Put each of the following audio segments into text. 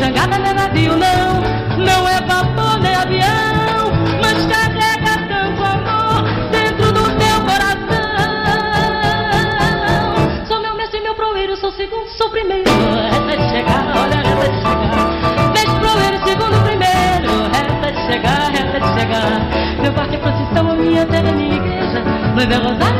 jangada nem navio, não. Não é vapor nem avião, mas carrega tanto amor dentro do teu coração. Sou meu mestre, e meu proeiro, sou segundo, sou primeiro. Essa de chegar, olha, essa de chegar. Mestre, proeiro, segundo, primeiro. Essa de chegar, essa de chegar. Meu parque é procissão, a minha terra, minha igreja. Noiva é rosário.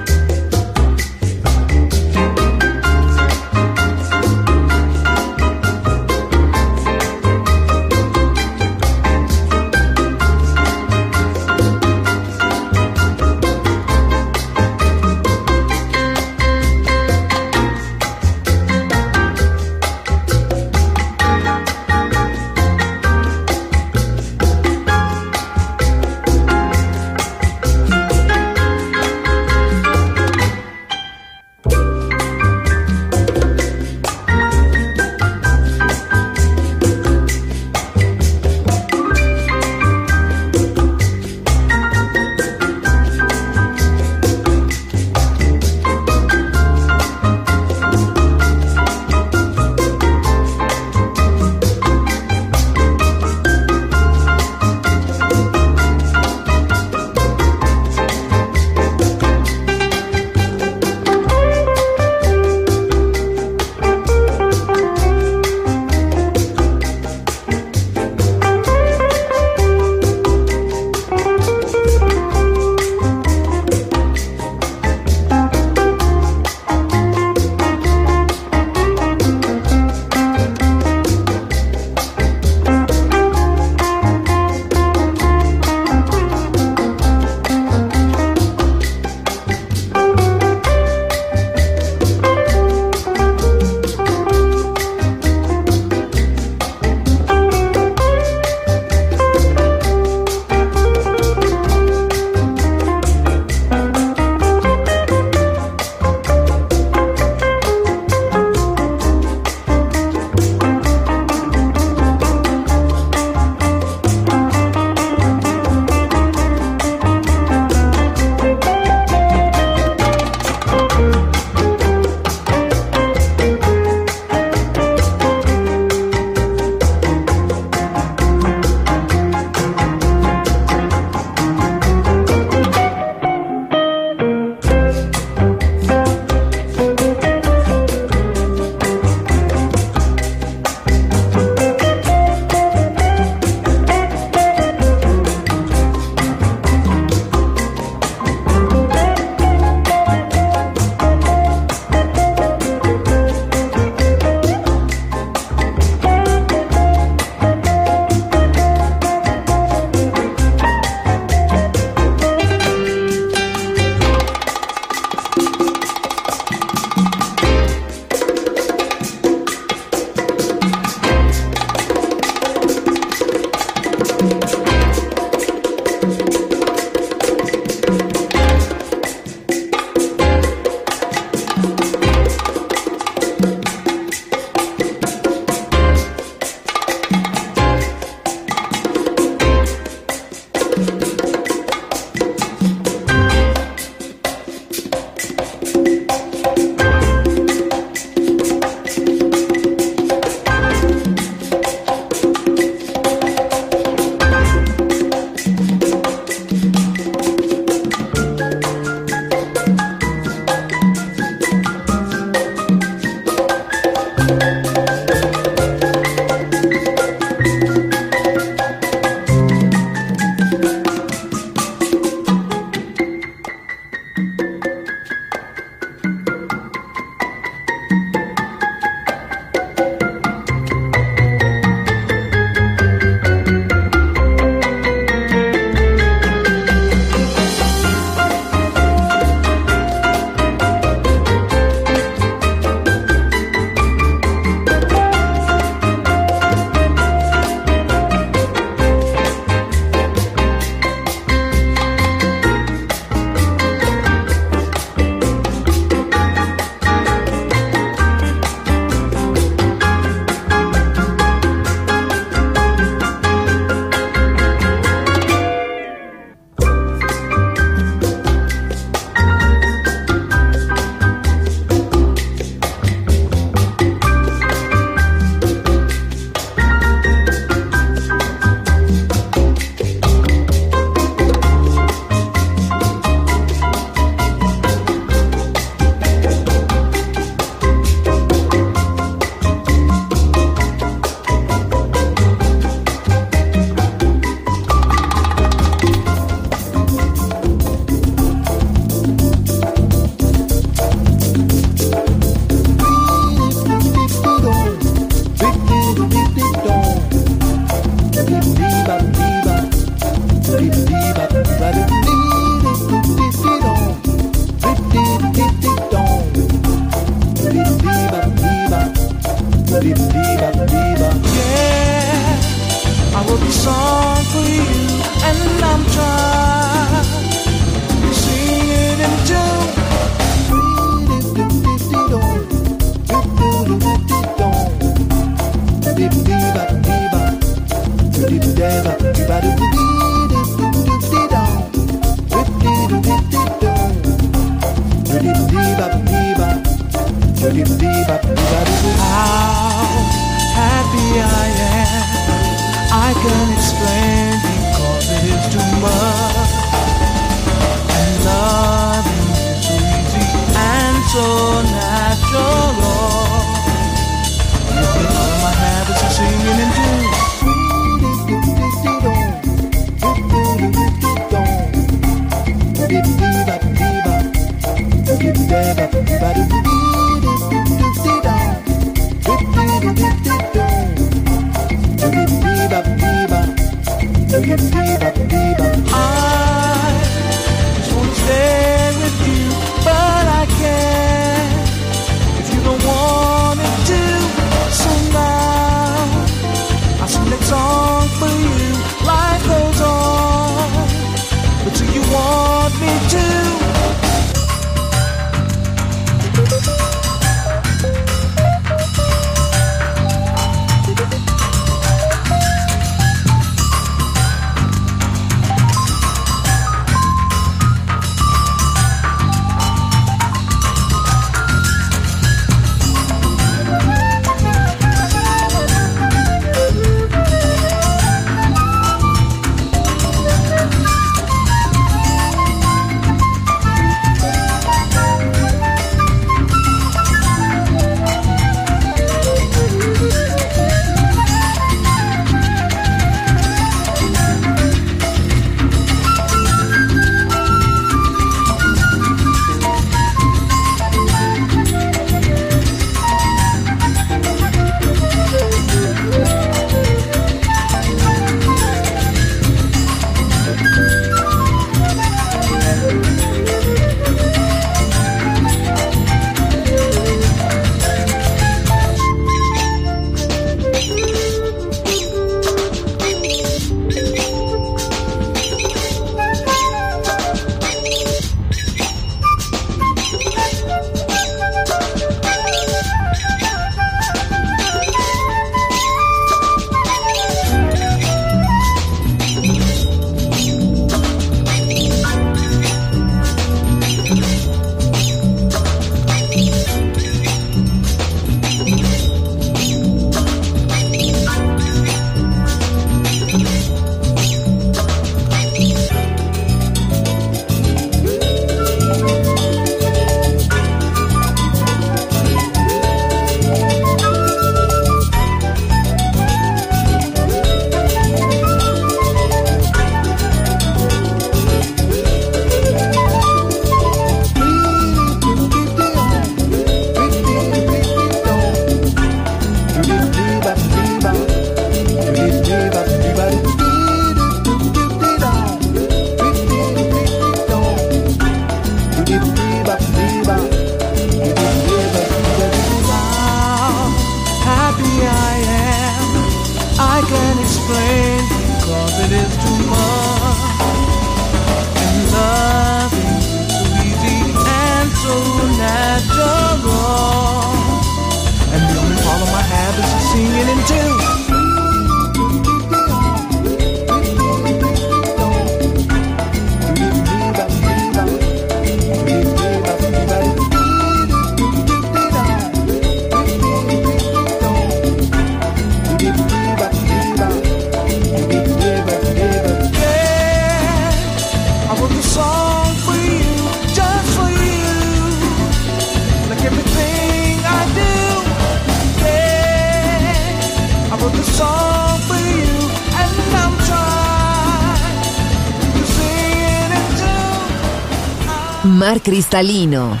cristalino,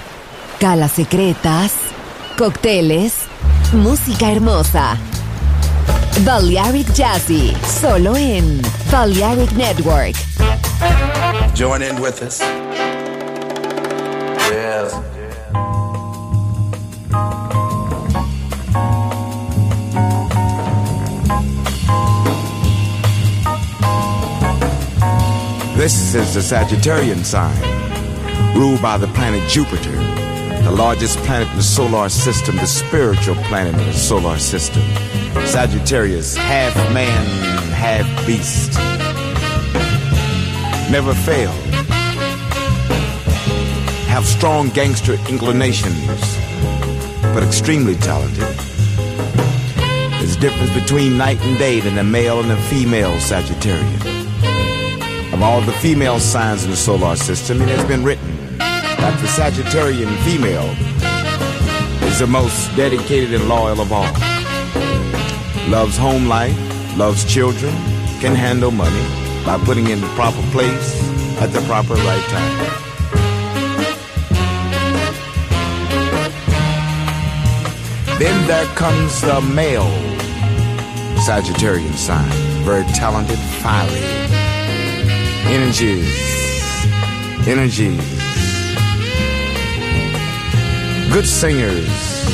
calas secretas, cócteles, música hermosa. Balearic Jazzy, solo en Balearic Network. Join in with us. This is the Sagittarian sign. Ruled by the planet Jupiter, the largest planet in the solar system, the spiritual planet in the solar system. Sagittarius, half man, half beast. Never fail. Have strong gangster inclinations, but extremely talented. There's a difference between night and day than the male and the female Sagittarius. Of all the female signs in the solar system, it has been written the Sagittarian female is the most dedicated and loyal of all. Loves home life, loves children, can handle money by putting in the proper place at the proper right time. Then there comes the male Sagittarian sign, very talented, fiery, energies, energies, good singers,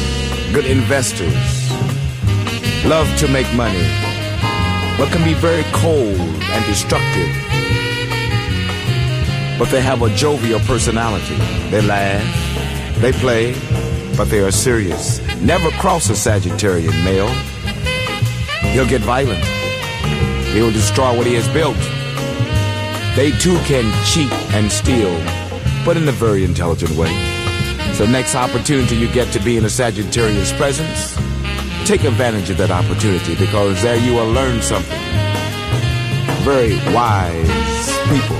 good investors, love to make money, but can be very cold and destructive. But they have a jovial personality. They laugh, they play, but they are serious. Never cross a Sagittarian male. He'll get violent. He will destroy what he has built. They too can cheat and steal, but in a very intelligent way. So next opportunity you get to be in a Sagittarius presence, take advantage of that opportunity because there you will learn something. Very wise people.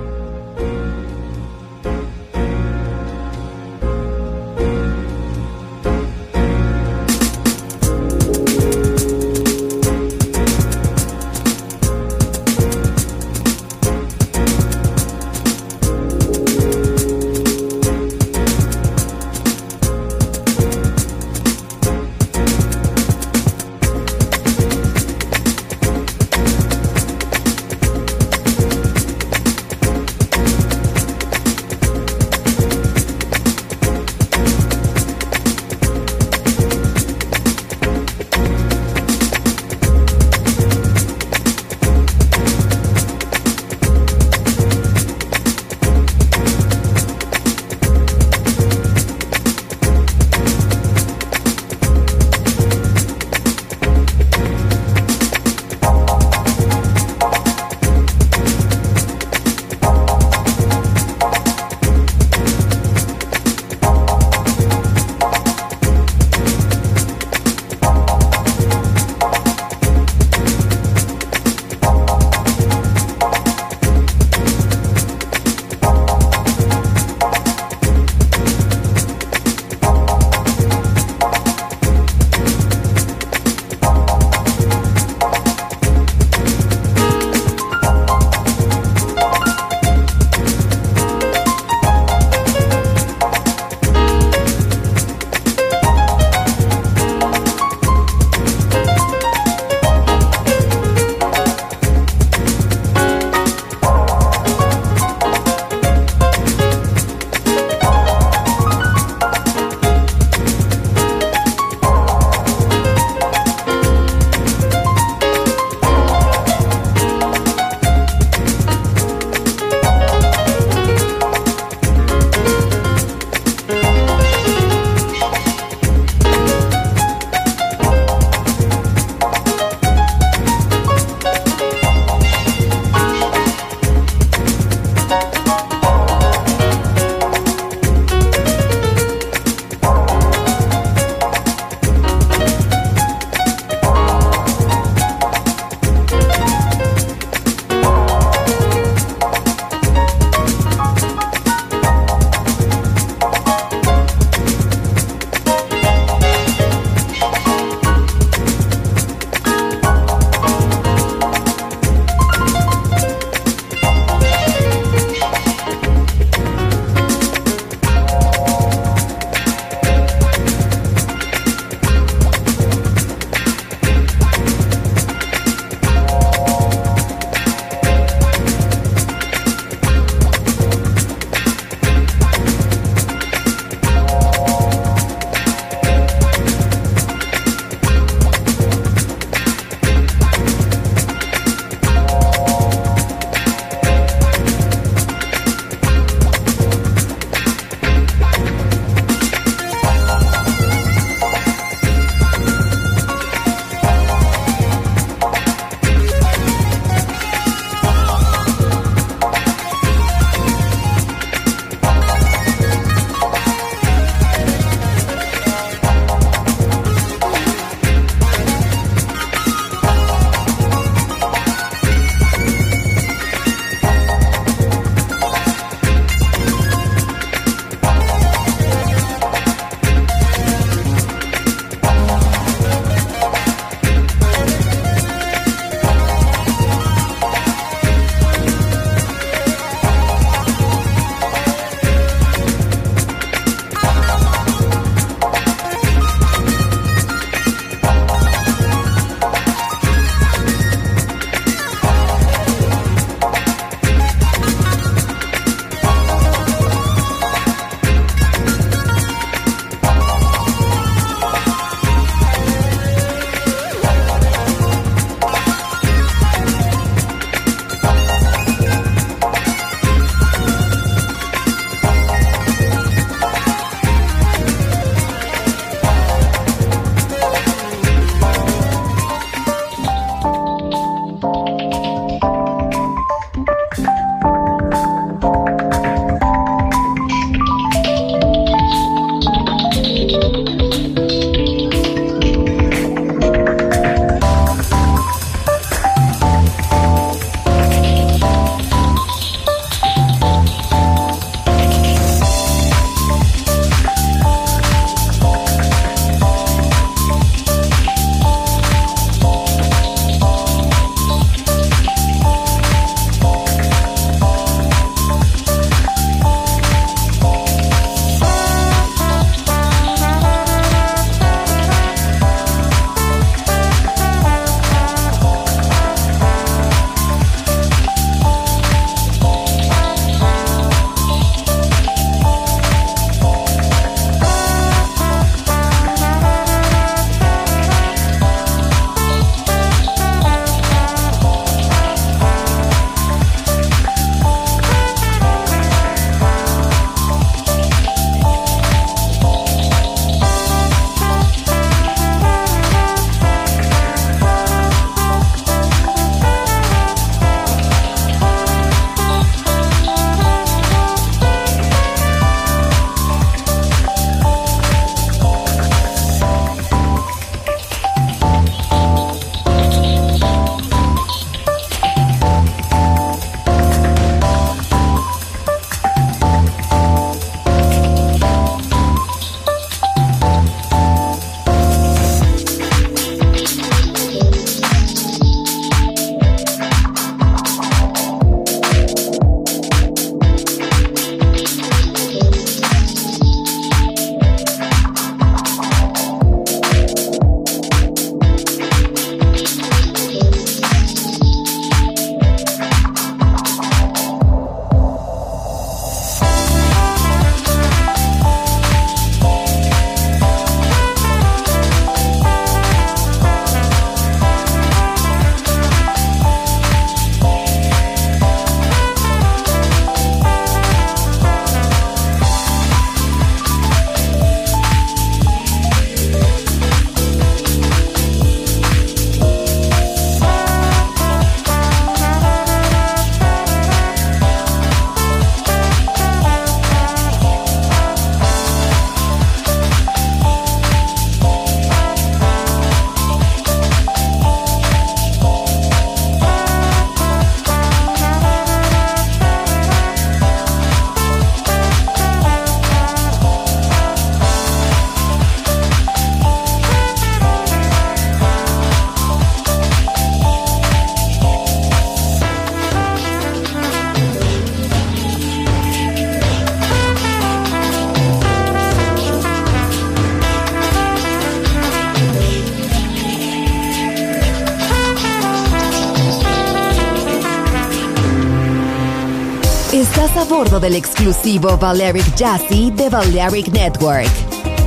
Bordo del exclusivo Balearic Jazzy de Balearic Network.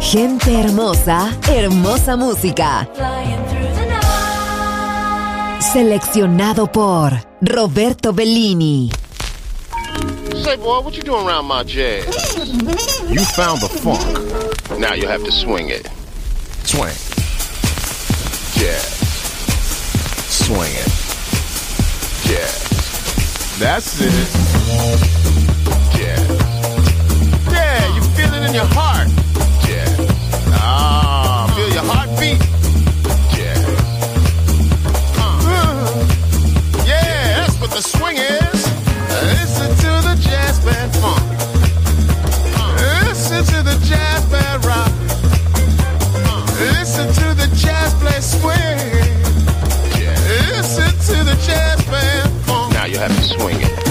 Gente hermosa, hermosa música. Seleccionado por Roberto Bellini. Say, boy, what you doing around my jazz? You found the funk. Now you have to swing it. Swing. Jazz. Swing it. Jazz. That's it. Your heart. Jazz. Ah, feel your heartbeat. Jazz. Uh. Yeah, that's what the swing is. Listen to the jazz band funk. Listen to the jazz band rock. Listen to the jazz play swing. Listen to the jazz band funk. Now you have to swing it.